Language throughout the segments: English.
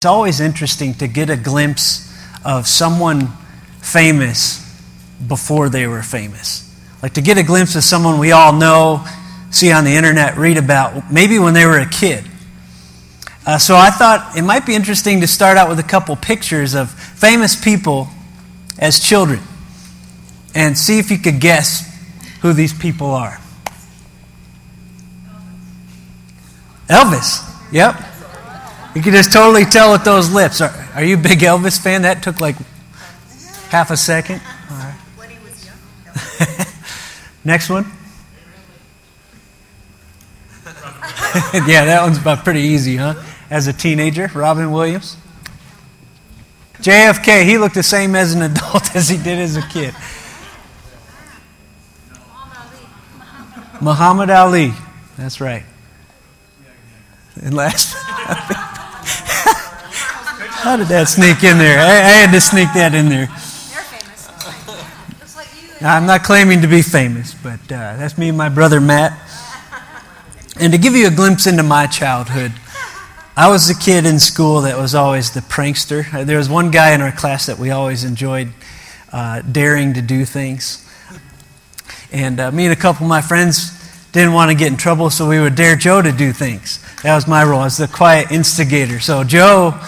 It's always interesting to get a glimpse of someone famous before they were famous. Like to get a glimpse of someone we all know, see on the internet, read about, maybe when they were a kid. Uh, so I thought it might be interesting to start out with a couple pictures of famous people as children and see if you could guess who these people are. Elvis. Yep. You can just totally tell with those lips. Are, are you a big Elvis fan? That took like half a second. All right. Next one. yeah, that one's about pretty easy, huh? As a teenager, Robin Williams. JFK, he looked the same as an adult as he did as a kid. Muhammad Ali. That's right. And last, how did that sneak in there? I, I, had to sneak that in there. You're famous. I'm not claiming to be famous, but uh, that's me and my brother Matt. And to give you a glimpse into my childhood, I was the kid in school that was always the prankster. There was one guy in our class that we always enjoyed uh, daring to do things. And uh, me and a couple of my friends didn't want to get in trouble, so we would dare Joe to do things. That was my role as the quiet instigator. So, Joe,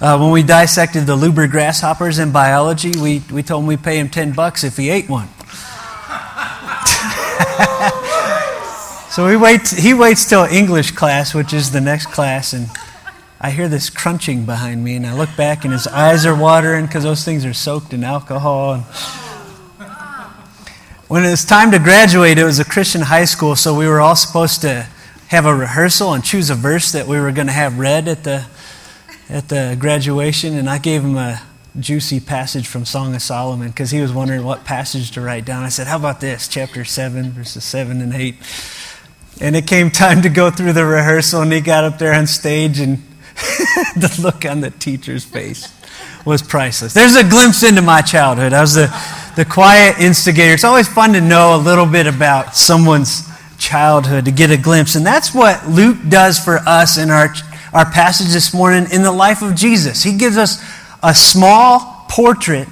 uh, when we dissected the lubber grasshoppers in biology, we, we told him we'd pay him 10 bucks if he ate one. so he waits, he waits till English class, which is the next class, and I hear this crunching behind me, and I look back, and his eyes are watering because those things are soaked in alcohol. And when it was time to graduate, it was a Christian high school, so we were all supposed to have a rehearsal and choose a verse that we were going to have read at the, at the graduation. And I gave him a juicy passage from Song of Solomon because he was wondering what passage to write down. I said, How about this? Chapter 7, verses 7 and 8. And it came time to go through the rehearsal, and he got up there on stage, and the look on the teacher's face was priceless. There's a glimpse into my childhood. I was the the quiet instigator. It's always fun to know a little bit about someone's childhood, to get a glimpse. And that's what Luke does for us in our, our passage this morning in the life of Jesus. He gives us a small portrait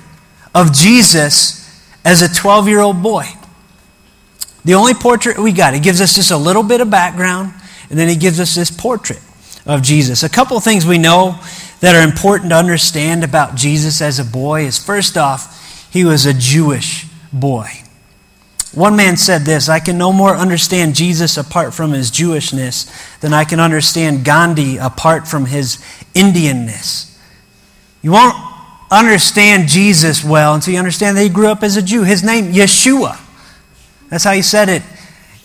of Jesus as a 12 year old boy. The only portrait we got. He gives us just a little bit of background, and then he gives us this portrait of Jesus. A couple of things we know that are important to understand about Jesus as a boy is first off, he was a Jewish boy. One man said this I can no more understand Jesus apart from his Jewishness than I can understand Gandhi apart from his Indianness. You won't understand Jesus well until you understand that he grew up as a Jew. His name, Yeshua. That's how he said it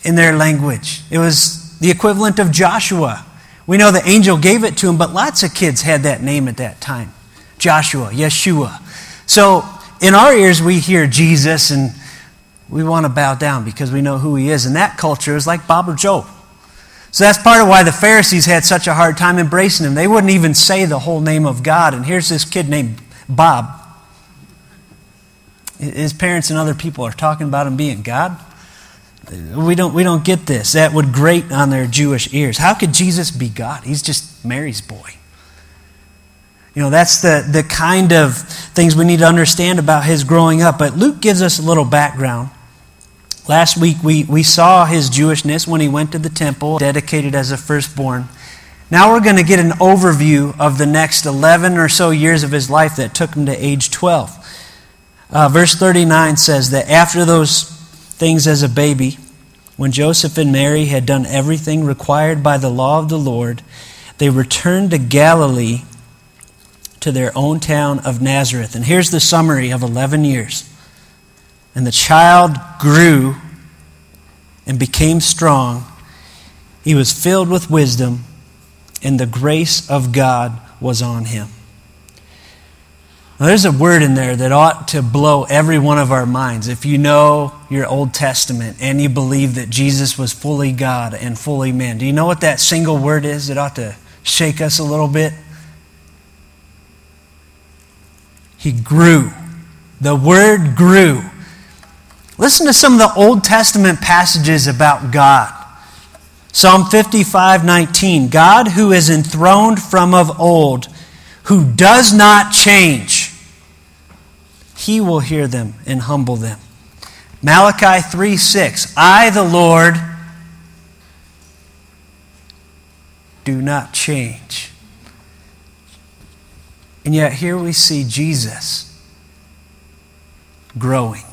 in their language. It was the equivalent of Joshua. We know the angel gave it to him, but lots of kids had that name at that time Joshua, Yeshua. So in our ears, we hear Jesus and we want to bow down because we know who he is. And that culture is like Bob or Joe. So that's part of why the Pharisees had such a hard time embracing him. They wouldn't even say the whole name of God. And here's this kid named Bob. His parents and other people are talking about him being God. We don't, we don't get this. That would grate on their Jewish ears. How could Jesus be God? He's just Mary's boy. You know, that's the, the kind of things we need to understand about his growing up. But Luke gives us a little background. Last week, we, we saw his Jewishness when he went to the temple, dedicated as a firstborn. Now we're going to get an overview of the next 11 or so years of his life that took him to age 12. Uh, verse 39 says that after those things as a baby, when Joseph and Mary had done everything required by the law of the Lord, they returned to Galilee to their own town of Nazareth. And here's the summary of 11 years. And the child grew and became strong. He was filled with wisdom, and the grace of God was on him. Now, there's a word in there that ought to blow every one of our minds. If you know your Old Testament and you believe that Jesus was fully God and fully man, do you know what that single word is? It ought to shake us a little bit. He grew. The word grew. Listen to some of the Old Testament passages about God. Psalm 55 19. God who is enthroned from of old, who does not change, he will hear them and humble them. Malachi 3 6. I, the Lord, do not change. And yet, here we see Jesus growing.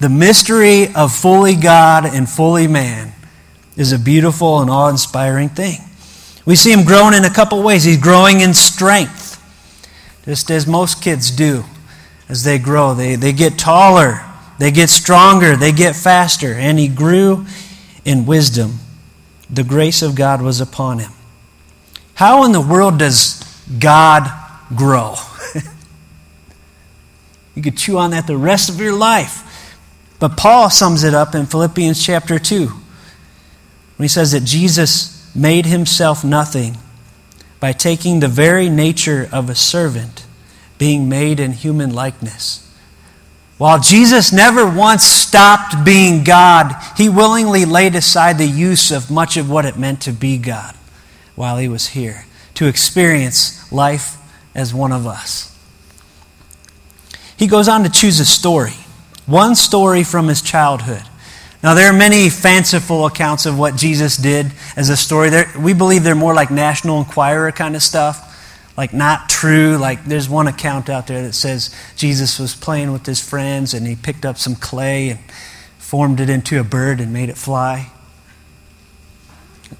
The mystery of fully God and fully man is a beautiful and awe inspiring thing. We see him growing in a couple ways. He's growing in strength, just as most kids do as they grow. They, they get taller, they get stronger, they get faster. And he grew in wisdom. The grace of God was upon him. How in the world does God grow? you could chew on that the rest of your life. But Paul sums it up in Philippians chapter 2 when he says that Jesus made himself nothing by taking the very nature of a servant being made in human likeness. While Jesus never once stopped being God, he willingly laid aside the use of much of what it meant to be God while he was here, to experience life as one of us. He goes on to choose a story, one story from his childhood. Now, there are many fanciful accounts of what Jesus did as a story. There, we believe they're more like National Enquirer kind of stuff like not true. Like there's one account out there that says Jesus was playing with his friends and he picked up some clay and formed it into a bird and made it fly.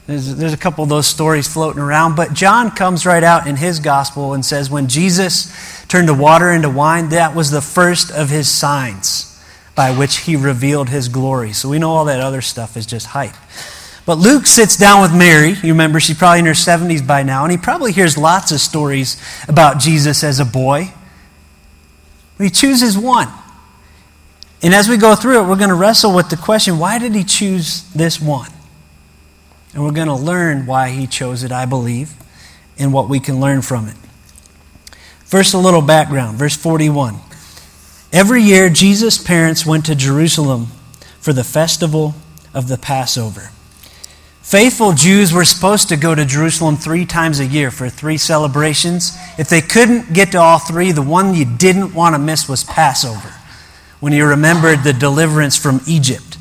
There's, there's a couple of those stories floating around, but John comes right out in his gospel and says when Jesus turned the water into wine, that was the first of his signs by which he revealed his glory. So we know all that other stuff is just hype. But Luke sits down with Mary. You remember she's probably in her 70s by now, and he probably hears lots of stories about Jesus as a boy. He chooses one. And as we go through it, we're going to wrestle with the question why did he choose this one? And we're going to learn why he chose it, I believe, and what we can learn from it. First, a little background. Verse 41. Every year, Jesus' parents went to Jerusalem for the festival of the Passover. Faithful Jews were supposed to go to Jerusalem three times a year for three celebrations. If they couldn't get to all three, the one you didn't want to miss was Passover, when you remembered the deliverance from Egypt.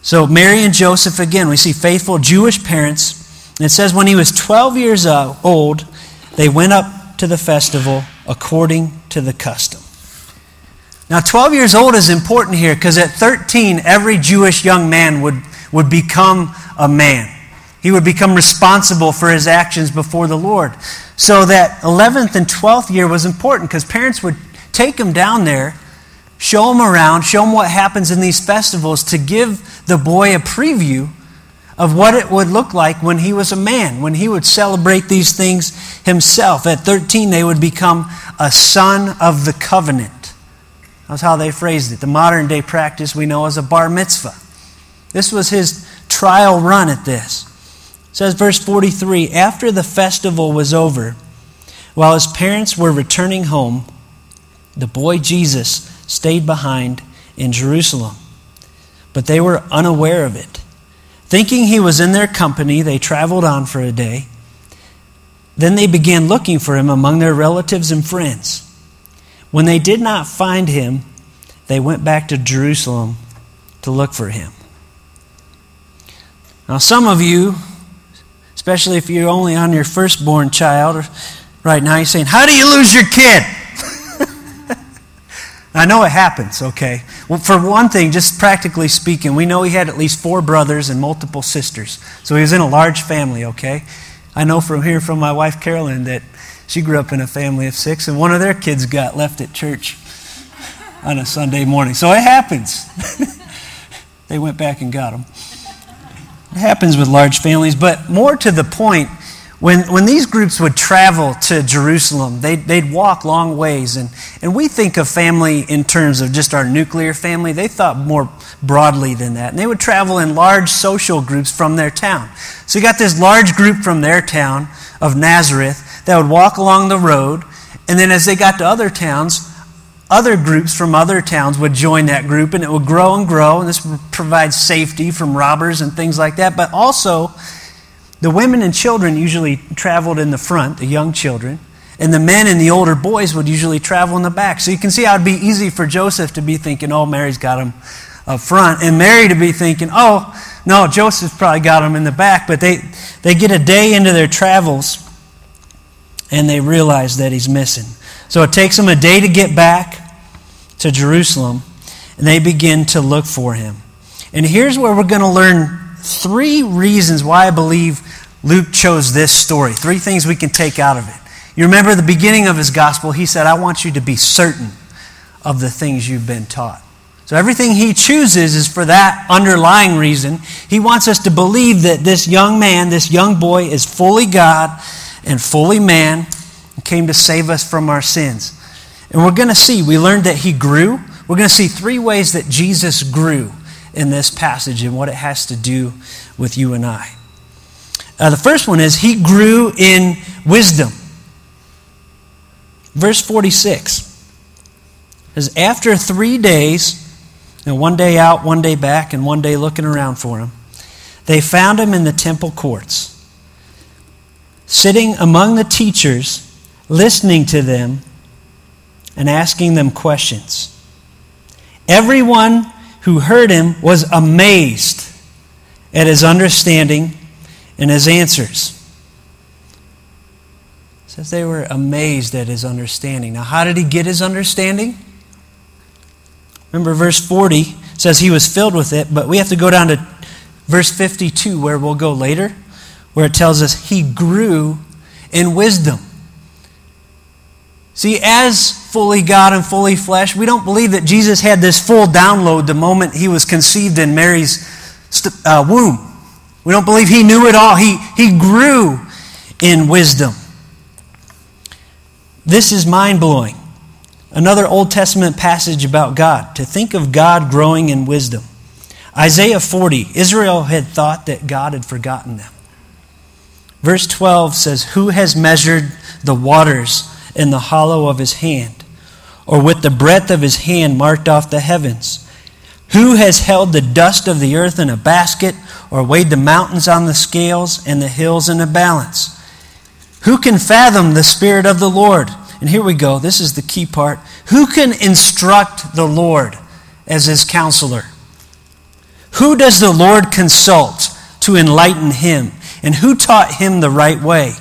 So, Mary and Joseph, again, we see faithful Jewish parents. And it says, when he was 12 years uh, old, they went up to the festival according to the custom. Now, 12 years old is important here because at 13, every Jewish young man would, would become a man. He would become responsible for his actions before the Lord. So that 11th and 12th year was important because parents would take him down there, show him around, show him what happens in these festivals to give the boy a preview of what it would look like when he was a man, when he would celebrate these things himself. At 13, they would become a son of the covenant. That's how they phrased it. The modern day practice we know as a bar mitzvah. This was his trial run at this. It says, verse 43 After the festival was over, while his parents were returning home, the boy Jesus stayed behind in Jerusalem. But they were unaware of it. Thinking he was in their company, they traveled on for a day. Then they began looking for him among their relatives and friends. When they did not find him, they went back to Jerusalem to look for him. Now, some of you, especially if you're only on your firstborn child right now, you're saying, How do you lose your kid? I know it happens, okay? Well, for one thing, just practically speaking, we know he had at least four brothers and multiple sisters. So he was in a large family, okay? I know from here from my wife Carolyn that she grew up in a family of six, and one of their kids got left at church on a Sunday morning. So it happens. they went back and got them. It happens with large families, but more to the point, when, when these groups would travel to Jerusalem, they'd, they'd walk long ways. And, and we think of family in terms of just our nuclear family. They thought more broadly than that. And they would travel in large social groups from their town. So you got this large group from their town of Nazareth that would walk along the road. And then as they got to other towns, other groups from other towns would join that group and it would grow and grow and this would provide safety from robbers and things like that but also the women and children usually traveled in the front the young children And the men and the older boys would usually travel in the back. So you can see how it'd be easy for Joseph to be thinking, oh, Mary's got him up front. And Mary to be thinking, oh, no, Joseph's probably got him in the back. But they, they get a day into their travels and they realize that he's missing. So it takes them a day to get back to Jerusalem and they begin to look for him. And here's where we're going to learn three reasons why I believe Luke chose this story. Three things we can take out of it. You remember the beginning of his gospel, he said, I want you to be certain of the things you've been taught. So everything he chooses is for that underlying reason. He wants us to believe that this young man, this young boy, is fully God and fully man came to save us from our sins. And we're going to see, we learned that he grew. We're going to see three ways that Jesus grew in this passage and what it has to do with you and I. Uh, the first one is he grew in wisdom. Verse 46 says, After three days, you know, one day out, one day back, and one day looking around for him, they found him in the temple courts, sitting among the teachers, listening to them and asking them questions. Everyone who heard him was amazed at his understanding and his answers says they were amazed at his understanding. Now, how did he get his understanding? Remember, verse 40 says he was filled with it, but we have to go down to verse 52, where we'll go later, where it tells us he grew in wisdom. See, as fully God and fully flesh, we don't believe that Jesus had this full download the moment he was conceived in Mary's uh, womb. We don't believe he knew it all. He, he grew in wisdom. This is mind blowing. Another Old Testament passage about God, to think of God growing in wisdom. Isaiah 40, Israel had thought that God had forgotten them. Verse 12 says, Who has measured the waters in the hollow of his hand, or with the breadth of his hand marked off the heavens? Who has held the dust of the earth in a basket, or weighed the mountains on the scales and the hills in a balance? Who can fathom the Spirit of the Lord? And here we go. This is the key part. Who can instruct the Lord as his counselor? Who does the Lord consult to enlighten him? And who taught him the right way?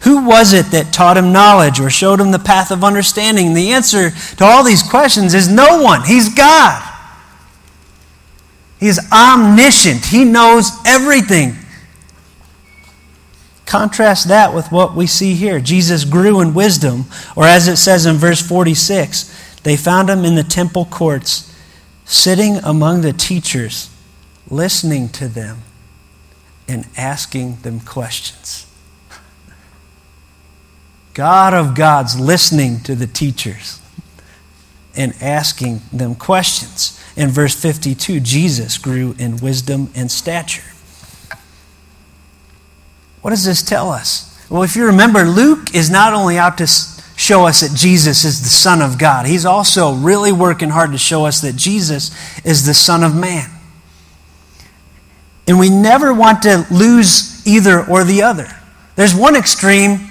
Who was it that taught him knowledge or showed him the path of understanding? The answer to all these questions is no one. He's God. He is omniscient. He knows everything. Contrast that with what we see here. Jesus grew in wisdom, or as it says in verse 46, they found him in the temple courts, sitting among the teachers, listening to them and asking them questions. God of gods listening to the teachers and asking them questions. In verse 52, Jesus grew in wisdom and stature. What does this tell us? Well, if you remember, Luke is not only out to show us that Jesus is the Son of God, he's also really working hard to show us that Jesus is the Son of Man. And we never want to lose either or the other. There's one extreme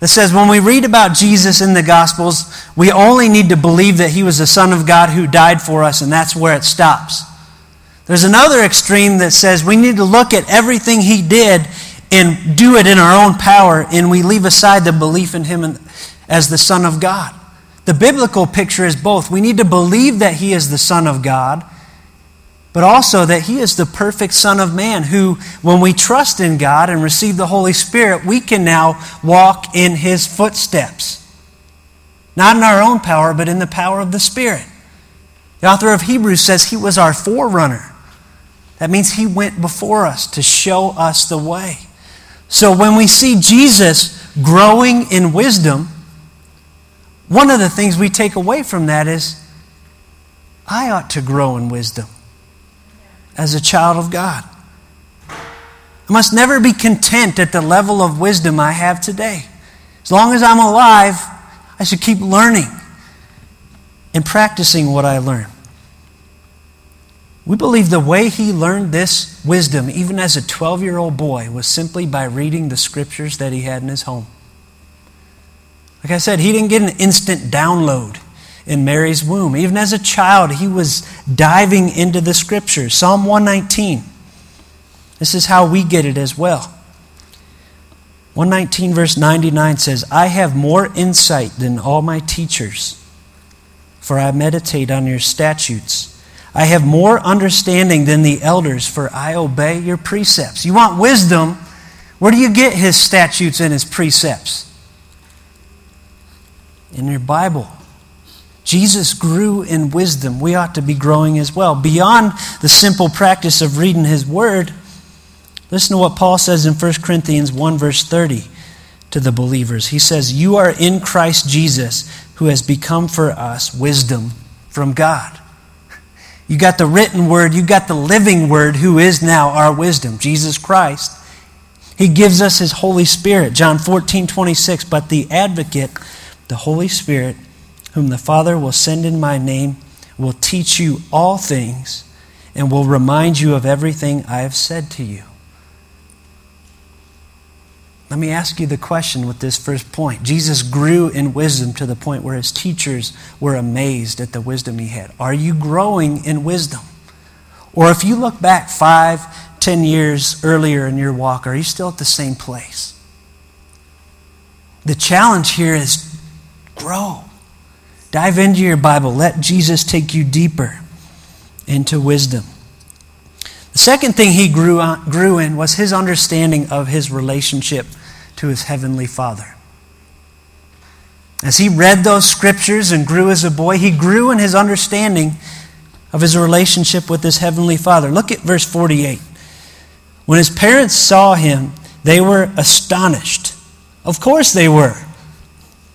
that says when we read about Jesus in the Gospels, we only need to believe that he was the Son of God who died for us, and that's where it stops. There's another extreme that says we need to look at everything he did and do it in our own power, and we leave aside the belief in Him as the Son of God. The biblical picture is both. We need to believe that He is the Son of God, but also that He is the perfect Son of Man, who, when we trust in God and receive the Holy Spirit, we can now walk in His footsteps. Not in our own power, but in the power of the Spirit. The author of Hebrews says He was our forerunner. That means He went before us to show us the way. So when we see Jesus growing in wisdom, one of the things we take away from that is I ought to grow in wisdom as a child of God. I must never be content at the level of wisdom I have today. As long as I'm alive, I should keep learning and practicing what I learn. We believe the way he learned this wisdom, even as a 12 year old boy, was simply by reading the scriptures that he had in his home. Like I said, he didn't get an instant download in Mary's womb. Even as a child, he was diving into the scriptures. Psalm 119. This is how we get it as well. 119, verse 99 says, I have more insight than all my teachers, for I meditate on your statutes. I have more understanding than the elders, for I obey your precepts. You want wisdom? Where do you get his statutes and his precepts? In your Bible. Jesus grew in wisdom. We ought to be growing as well. Beyond the simple practice of reading his word, Listen to what Paul says in 1 Corinthians 1, verse 30 to the believers. He says, You are in Christ Jesus, who has become for us wisdom from God. You got the written word, you got the living word, who is now our wisdom, Jesus Christ. He gives us his Holy Spirit, John 14, 26. But the advocate, the Holy Spirit, whom the Father will send in my name, will teach you all things and will remind you of everything I have said to you. Let me ask you the question with this first point. Jesus grew in wisdom to the point where his teachers were amazed at the wisdom he had. Are you growing in wisdom? Or if you look back five, ten years earlier in your walk, are you still at the same place? The challenge here is grow. Dive into your Bible. Let Jesus take you deeper into wisdom. The second thing he grew, on, grew in was his understanding of his relationship to his heavenly Father. As he read those scriptures and grew as a boy, he grew in his understanding of his relationship with his heavenly Father. Look at verse 48. When his parents saw him, they were astonished. Of course they were.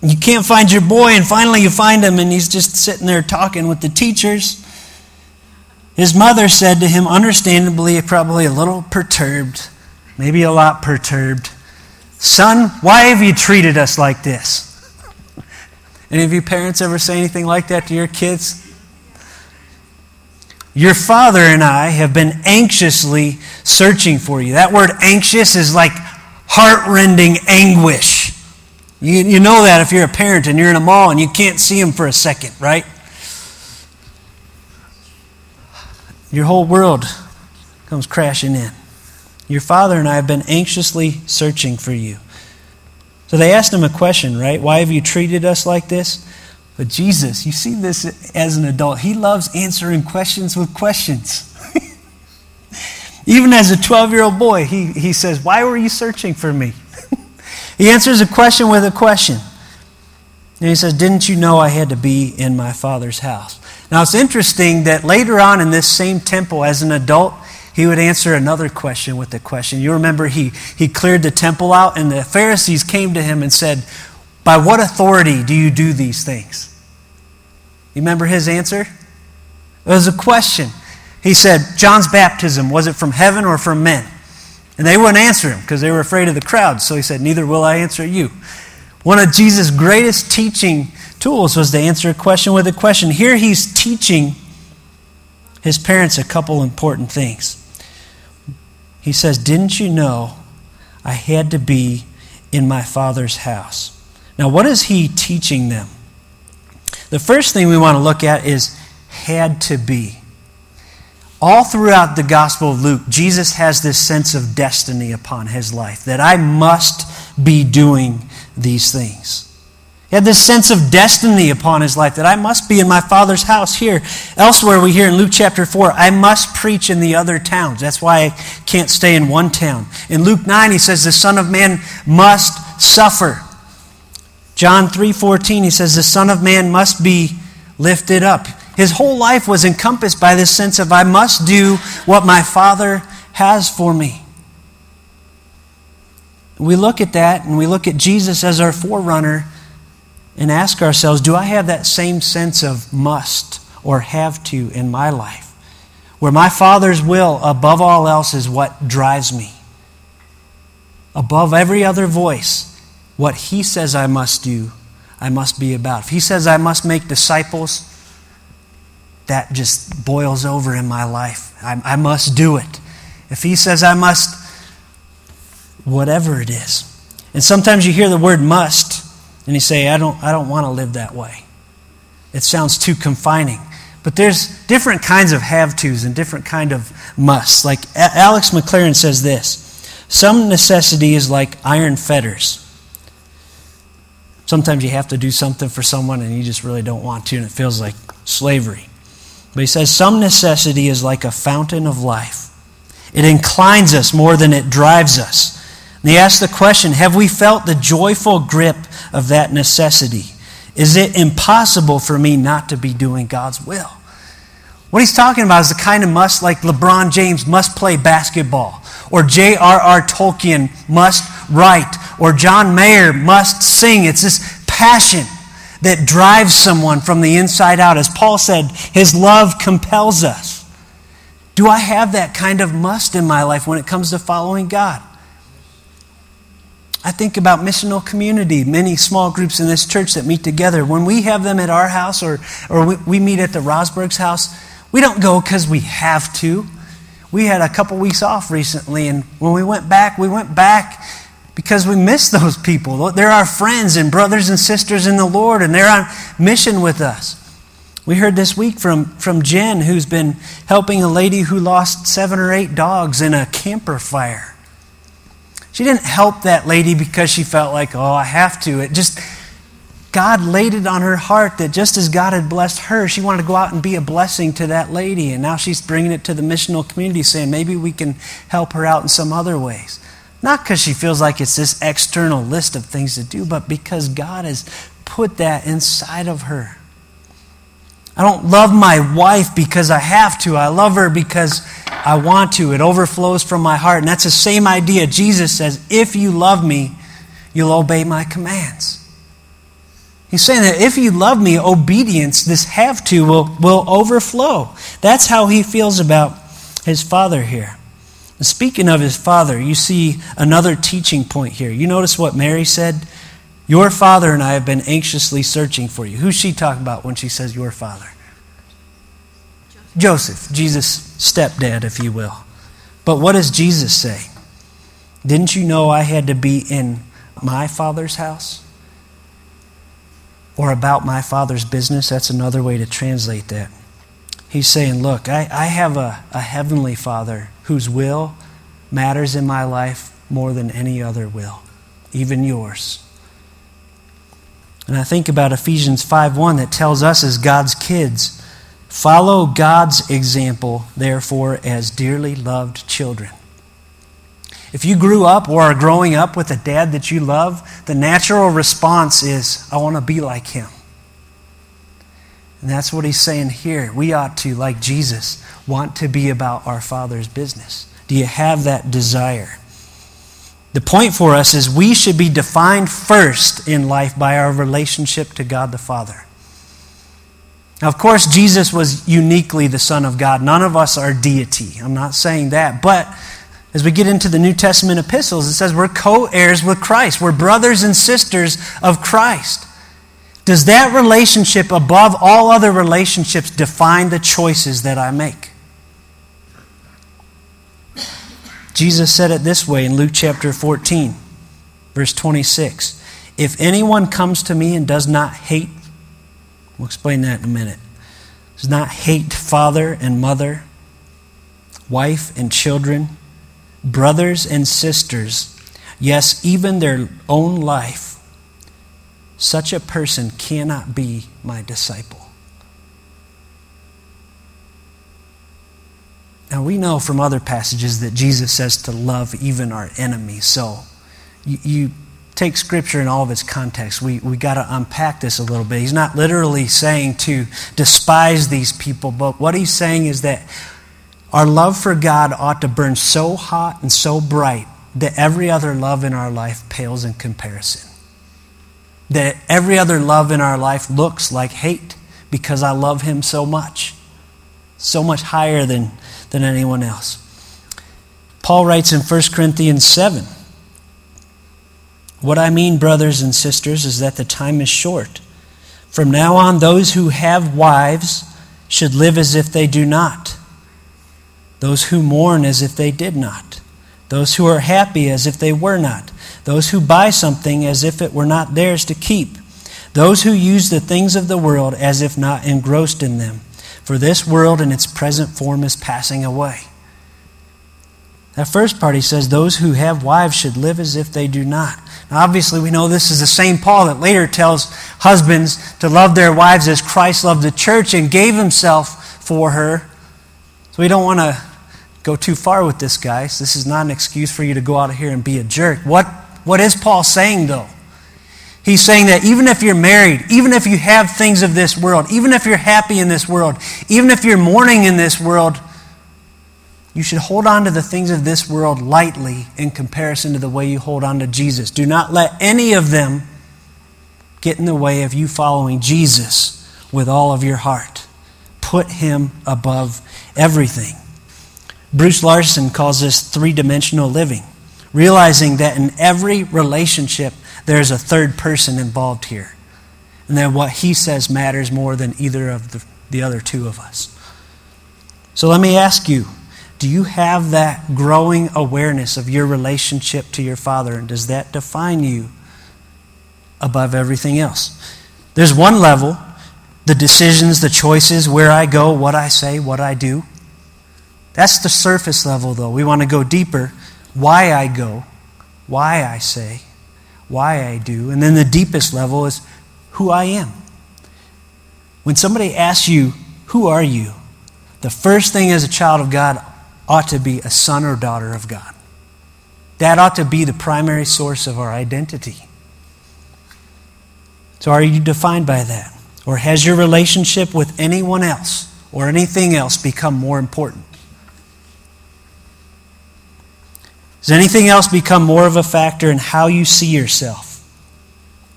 You can't find your boy, and finally you find him, and he's just sitting there talking with the teachers. His mother said to him, understandably, probably a little perturbed, maybe a lot perturbed, Son, why have you treated us like this? Any of you parents ever say anything like that to your kids? Your father and I have been anxiously searching for you. That word anxious is like heartrending anguish. You, you know that if you're a parent and you're in a mall and you can't see him for a second, right? your whole world comes crashing in. Your father and I have been anxiously searching for you. So they asked him a question, right? Why have you treated us like this? But Jesus, you see this as an adult, he loves answering questions with questions. Even as a 12 year old boy, he, he says, Why were you searching for me? He answers a question with a question. And he says, Didn't you know I had to be in my father's house? Now it's interesting that later on in this same temple, as an adult, he would answer another question with a question. You remember he, he cleared the temple out, and the Pharisees came to him and said, By what authority do you do these things? You remember his answer? It was a question. He said, John's baptism, was it from heaven or from men? And they wouldn't answer him because they were afraid of the crowd. So he said, Neither will I answer you. One of Jesus' greatest teaching tools was to answer a question with a question. Here he's teaching his parents a couple important things. He says, Didn't you know I had to be in my father's house? Now, what is he teaching them? The first thing we want to look at is had to be. All throughout the Gospel of Luke, Jesus has this sense of destiny upon his life that I must be doing these things. He had this sense of destiny upon his life that I must be in my Father's house here. Elsewhere, we hear in Luke chapter 4, I must preach in the other towns. That's why I can't stay in one town. In Luke 9, he says, The Son of Man must suffer. John 3:14 he says the son of man must be lifted up. His whole life was encompassed by this sense of I must do what my father has for me. We look at that and we look at Jesus as our forerunner and ask ourselves do I have that same sense of must or have to in my life? Where my Father's will, above all else, is what drives me. Above every other voice, what He says I must do, I must be about. If He says I must make disciples, that just boils over in my life. I, I must do it. If He says I must whatever it is. And sometimes you hear the word must, And you say, I don't, I don't want to live that way. It sounds too confining. But there's different kinds of have tos and different kind of musts. Like Alex McLaren says this some necessity is like iron fetters. Sometimes you have to do something for someone and you just really don't want to, and it feels like slavery. But he says some necessity is like a fountain of life. It inclines us more than it drives us. And he asks the question Have we felt the joyful grip of that necessity? Is it impossible for me not to be doing God's will? What he's talking about is the kind of must like LeBron James must play basketball, or J.R.R. Tolkien must write, or John Mayer must sing. It's this passion that drives someone from the inside out. As Paul said, his love compels us. Do I have that kind of must in my life when it comes to following God? I think about missional community, many small groups in this church that meet together. When we have them at our house or, or we, we meet at the Rosberg's house, we don't go because we have to. We had a couple weeks off recently, and when we went back, we went back because we miss those people. They're our friends and brothers and sisters in the Lord, and they're on mission with us. We heard this week from, from Jen, who's been helping a lady who lost seven or eight dogs in a camper fire. She didn't help that lady because she felt like, oh, I have to. It just, God laid it on her heart that just as God had blessed her, she wanted to go out and be a blessing to that lady. And now she's bringing it to the missional community, saying maybe we can help her out in some other ways. Not because she feels like it's this external list of things to do, but because God has put that inside of her. I don't love my wife because I have to. I love her because I want to. It overflows from my heart. And that's the same idea. Jesus says, If you love me, you'll obey my commands. He's saying that if you love me, obedience, this have to, will, will overflow. That's how he feels about his father here. And speaking of his father, you see another teaching point here. You notice what Mary said? Your father and I have been anxiously searching for you. Who's she talking about when she says your father? Joseph, Jesus' stepdad, if you will. But what does Jesus say? Didn't you know I had to be in my father's house? Or about my father's business? That's another way to translate that. He's saying, Look, I, I have a, a heavenly father whose will matters in my life more than any other will, even yours. And I think about Ephesians 5:1 that tells us as God's kids Follow God's example, therefore, as dearly loved children. If you grew up or are growing up with a dad that you love, the natural response is, I want to be like him. And that's what he's saying here. We ought to, like Jesus, want to be about our Father's business. Do you have that desire? The point for us is we should be defined first in life by our relationship to God the Father. Now, of course, Jesus was uniquely the Son of God. None of us are deity. I'm not saying that. But as we get into the New Testament epistles, it says we're co heirs with Christ, we're brothers and sisters of Christ. Does that relationship, above all other relationships, define the choices that I make? Jesus said it this way in Luke chapter 14, verse 26. If anyone comes to me and does not hate We'll explain that in a minute. Does not hate father and mother, wife and children, brothers and sisters, yes, even their own life. Such a person cannot be my disciple. Now, we know from other passages that Jesus says to love even our enemies. So, you, you take Scripture in all of its context, we, we got to unpack this a little bit. He's not literally saying to despise these people, but what he's saying is that our love for God ought to burn so hot and so bright that every other love in our life pales in comparison. That every other love in our life looks like hate because I love Him so much, so much higher than, than anyone else. Paul writes in 1 Corinthians 7 what I mean, brothers and sisters, is that the time is short. From now on, those who have wives should live as if they do not, those who mourn as if they did not, those who are happy as if they were not, those who buy something as if it were not theirs to keep, those who use the things of the world as if not engrossed in them. For this world in its present form is passing away. That first part, he says, those who have wives should live as if they do not. Now, obviously, we know this is the same Paul that later tells husbands to love their wives as Christ loved the church and gave himself for her. So we don't want to go too far with this, guys. This is not an excuse for you to go out of here and be a jerk. What, what is Paul saying, though? He's saying that even if you're married, even if you have things of this world, even if you're happy in this world, even if you're mourning in this world, you should hold on to the things of this world lightly in comparison to the way you hold on to Jesus. Do not let any of them get in the way of you following Jesus with all of your heart. Put him above everything. Bruce Larson calls this three dimensional living, realizing that in every relationship, there's a third person involved here. And that what he says matters more than either of the, the other two of us. So let me ask you do you have that growing awareness of your relationship to your Father? And does that define you above everything else? There's one level the decisions, the choices, where I go, what I say, what I do. That's the surface level, though. We want to go deeper. Why I go, why I say, why I do. And then the deepest level is who I am. When somebody asks you, Who are you? the first thing as a child of God ought to be a son or daughter of God. That ought to be the primary source of our identity. So, are you defined by that? Or has your relationship with anyone else or anything else become more important? Does anything else become more of a factor in how you see yourself,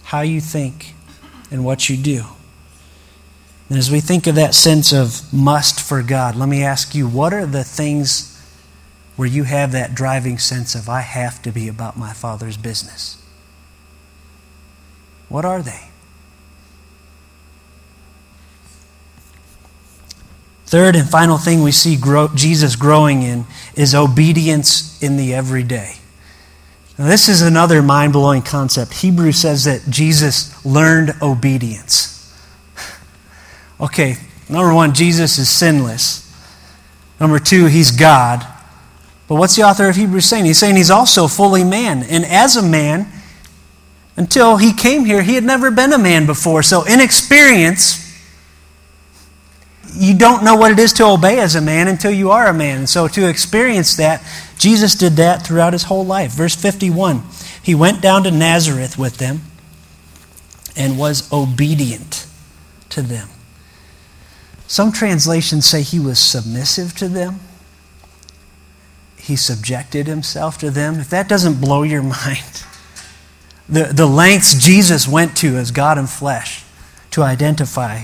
how you think, and what you do? And as we think of that sense of must for God, let me ask you what are the things where you have that driving sense of, I have to be about my Father's business? What are they? Third and final thing we see grow, Jesus growing in is obedience in the everyday. Now, this is another mind blowing concept. Hebrew says that Jesus learned obedience. Okay, number one, Jesus is sinless. Number two, he's God. But what's the author of Hebrews saying? He's saying he's also fully man. And as a man, until he came here, he had never been a man before. So, in experience, you don't know what it is to obey as a man until you are a man. And so, to experience that, Jesus did that throughout his whole life. Verse 51 He went down to Nazareth with them and was obedient to them. Some translations say he was submissive to them. He subjected himself to them. If that doesn't blow your mind, the, the lengths Jesus went to as God in flesh to identify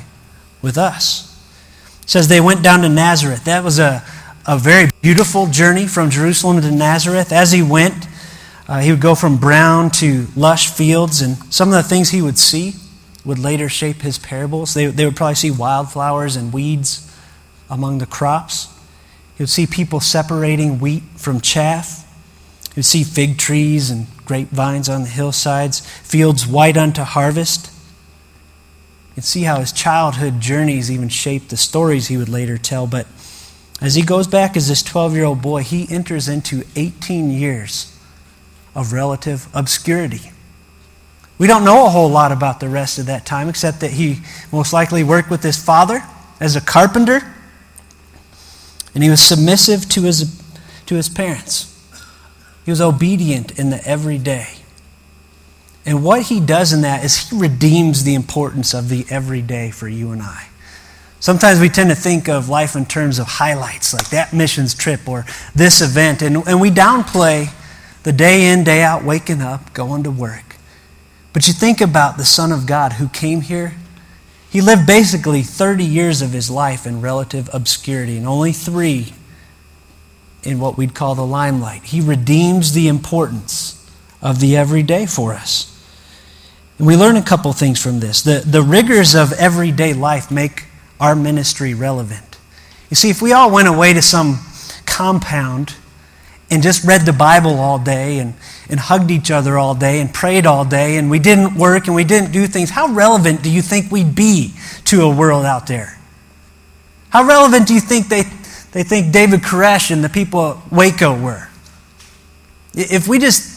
with us. Says they went down to Nazareth. That was a, a very beautiful journey from Jerusalem to Nazareth. As he went, uh, he would go from brown to lush fields, and some of the things he would see would later shape his parables. They, they would probably see wildflowers and weeds among the crops. He would see people separating wheat from chaff. He would see fig trees and grapevines on the hillsides, fields white unto harvest. You'd see how his childhood journeys even shaped the stories he would later tell. But as he goes back as this 12 year old boy, he enters into 18 years of relative obscurity. We don't know a whole lot about the rest of that time, except that he most likely worked with his father as a carpenter, and he was submissive to his, to his parents. He was obedient in the everyday. And what he does in that is he redeems the importance of the everyday for you and I. Sometimes we tend to think of life in terms of highlights, like that missions trip or this event, and, and we downplay the day in, day out, waking up, going to work. But you think about the Son of God who came here. He lived basically 30 years of his life in relative obscurity, and only three in what we'd call the limelight. He redeems the importance of the everyday for us. And we learn a couple things from this. The, the rigors of everyday life make our ministry relevant. You see, if we all went away to some compound and just read the Bible all day and, and hugged each other all day and prayed all day and we didn't work and we didn't do things, how relevant do you think we'd be to a world out there? How relevant do you think they, they think David Koresh and the people at Waco were? If we just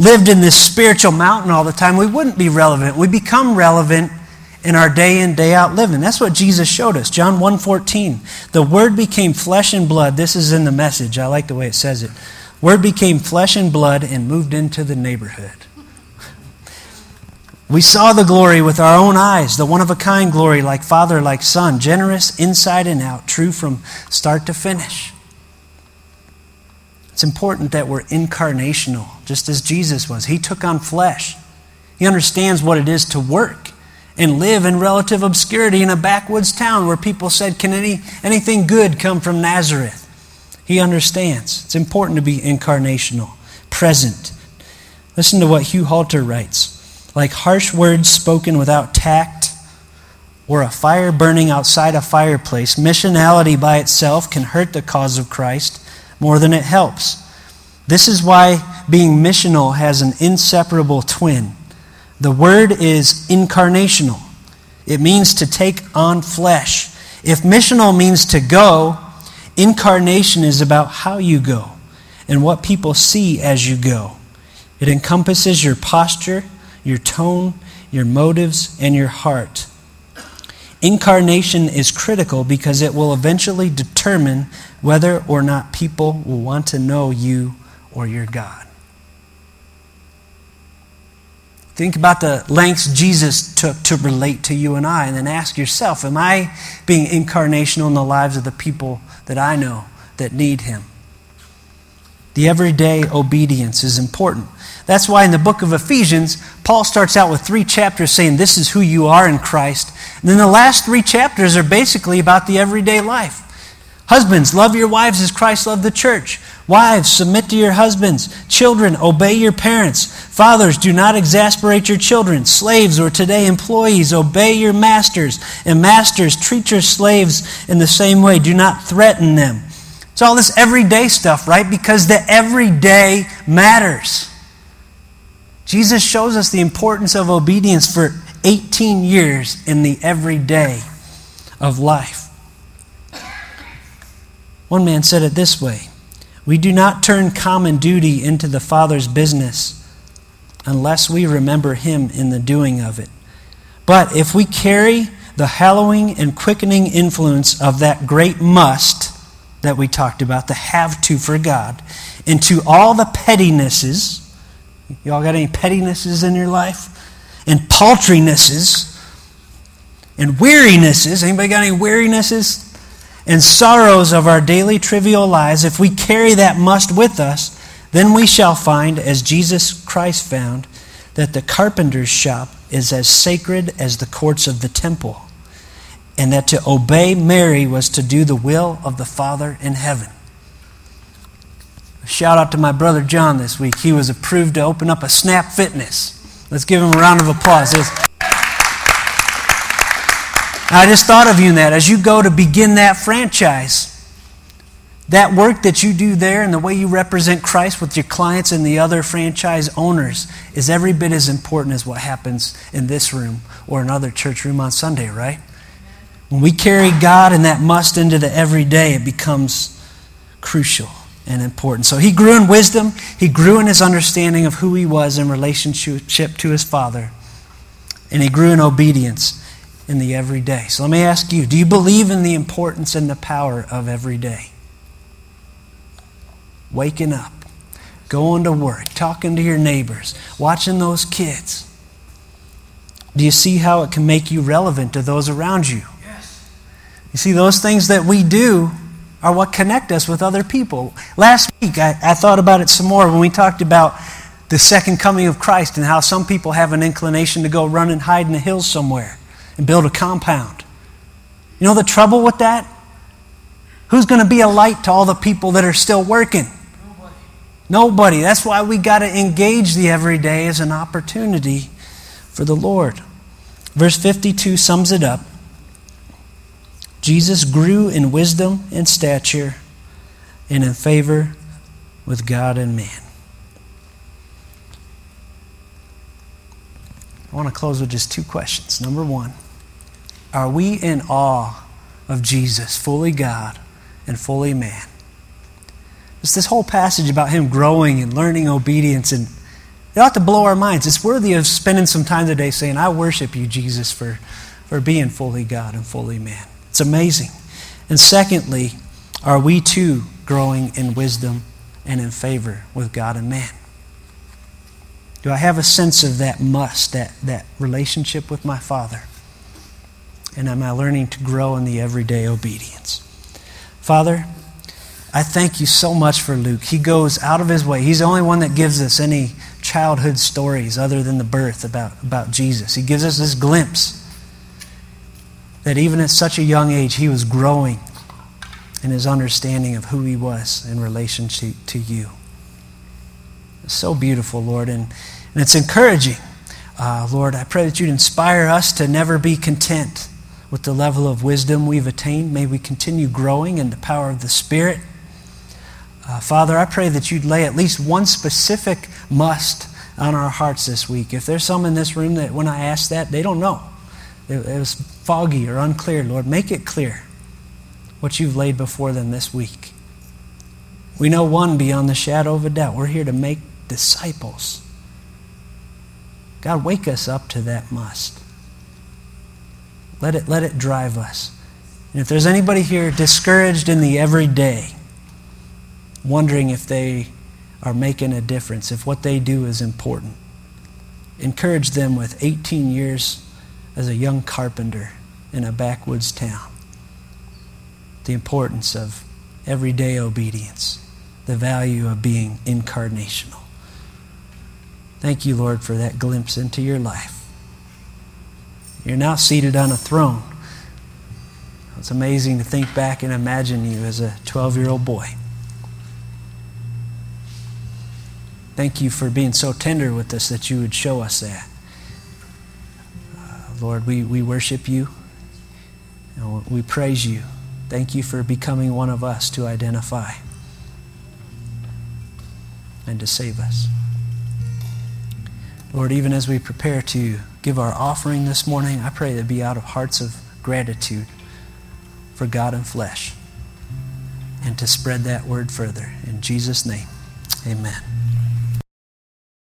lived in this spiritual mountain all the time, we wouldn't be relevant. We become relevant in our day in day out living. That's what Jesus showed us. John 1:14. The word became flesh and blood. This is in the message. I like the way it says it. Word became flesh and blood and moved into the neighborhood. We saw the glory with our own eyes, the one of a kind glory, like Father, like Son, generous inside and out, true from start to finish. It's important that we're incarnational, just as Jesus was. He took on flesh. He understands what it is to work and live in relative obscurity in a backwoods town where people said, Can any, anything good come from Nazareth? He understands. It's important to be incarnational, present. Listen to what Hugh Halter writes like harsh words spoken without tact or a fire burning outside a fireplace, missionality by itself can hurt the cause of Christ more than it helps. This is why being missional has an inseparable twin. The word is incarnational, it means to take on flesh. If missional means to go, incarnation is about how you go and what people see as you go. It encompasses your posture, your tone, your motives, and your heart. Incarnation is critical because it will eventually determine whether or not people will want to know you or your God. Think about the lengths Jesus took to relate to you and I, and then ask yourself Am I being incarnational in the lives of the people that I know that need Him? The everyday obedience is important. That's why in the book of Ephesians, Paul starts out with three chapters saying, This is who you are in Christ. And then the last three chapters are basically about the everyday life. Husbands, love your wives as Christ loved the church. Wives, submit to your husbands. Children, obey your parents. Fathers, do not exasperate your children. Slaves, or today employees, obey your masters. And masters, treat your slaves in the same way. Do not threaten them. It's all this everyday stuff, right? Because the everyday matters. Jesus shows us the importance of obedience for 18 years in the everyday of life. One man said it this way We do not turn common duty into the Father's business unless we remember Him in the doing of it. But if we carry the hallowing and quickening influence of that great must that we talked about, the have to for God, into all the pettinesses, Y'all got any pettinesses in your life? And paltrinesses and wearinesses. Anybody got any wearinesses? And sorrows of our daily trivial lives. If we carry that must with us, then we shall find, as Jesus Christ found, that the carpenter's shop is as sacred as the courts of the temple, and that to obey Mary was to do the will of the Father in heaven. Shout out to my brother John this week. He was approved to open up a Snap Fitness. Let's give him a round of applause. I just thought of you in that. As you go to begin that franchise, that work that you do there and the way you represent Christ with your clients and the other franchise owners is every bit as important as what happens in this room or another church room on Sunday, right? When we carry God and that must into the everyday, it becomes crucial and important. So he grew in wisdom, he grew in his understanding of who he was in relationship to his father, and he grew in obedience in the everyday. So let me ask you do you believe in the importance and the power of every day? Waking up, going to work, talking to your neighbors, watching those kids. Do you see how it can make you relevant to those around you? Yes. You see, those things that we do are what connect us with other people. Last week, I, I, thought about it some more when we talked about the second coming of Christ and how some people have an inclination to go run and hide in the hills somewhere and build a compound. You know the trouble with that? Who's going to be a light to all the people that are still working? Nobody. Nobody. That's why we got to engage the everyday as an opportunity for the Lord. Verse 52 sums it up. Jesus grew in wisdom and stature and in favor with God and man. I want to close with just two questions. Number one, are we in awe of Jesus, fully God and fully man? It's this whole passage about him growing and learning obedience, and it ought to blow our minds. It's worthy of spending some time today saying, I worship you, Jesus, for, for being fully God and fully man. It's amazing. And secondly, are we too growing in wisdom and in favor with God and man? Do I have a sense of that must, that, that relationship with my Father? And am I learning to grow in the everyday obedience? Father, I thank you so much for Luke. He goes out of his way. He's the only one that gives us any childhood stories other than the birth about, about Jesus. He gives us this glimpse that even at such a young age, he was growing in his understanding of who he was in relation to, to you. It's so beautiful, Lord, and, and it's encouraging. Uh, Lord, I pray that you'd inspire us to never be content with the level of wisdom we've attained. May we continue growing in the power of the Spirit. Uh, Father, I pray that you'd lay at least one specific must on our hearts this week. If there's some in this room that when I ask that, they don't know, it, it was foggy or unclear, Lord, make it clear what you've laid before them this week. We know one beyond the shadow of a doubt. We're here to make disciples. God, wake us up to that must. Let it, let it drive us. And if there's anybody here discouraged in the everyday, wondering if they are making a difference, if what they do is important, encourage them with 18 years as a young carpenter in a backwoods town. The importance of everyday obedience, the value of being incarnational. Thank you, Lord, for that glimpse into your life. You're now seated on a throne. It's amazing to think back and imagine you as a 12 year old boy. Thank you for being so tender with us that you would show us that. Uh, Lord, we, we worship you. And we praise you. Thank you for becoming one of us to identify and to save us. Lord, even as we prepare to give our offering this morning, I pray that be out of hearts of gratitude for God and flesh and to spread that word further. In Jesus' name, amen.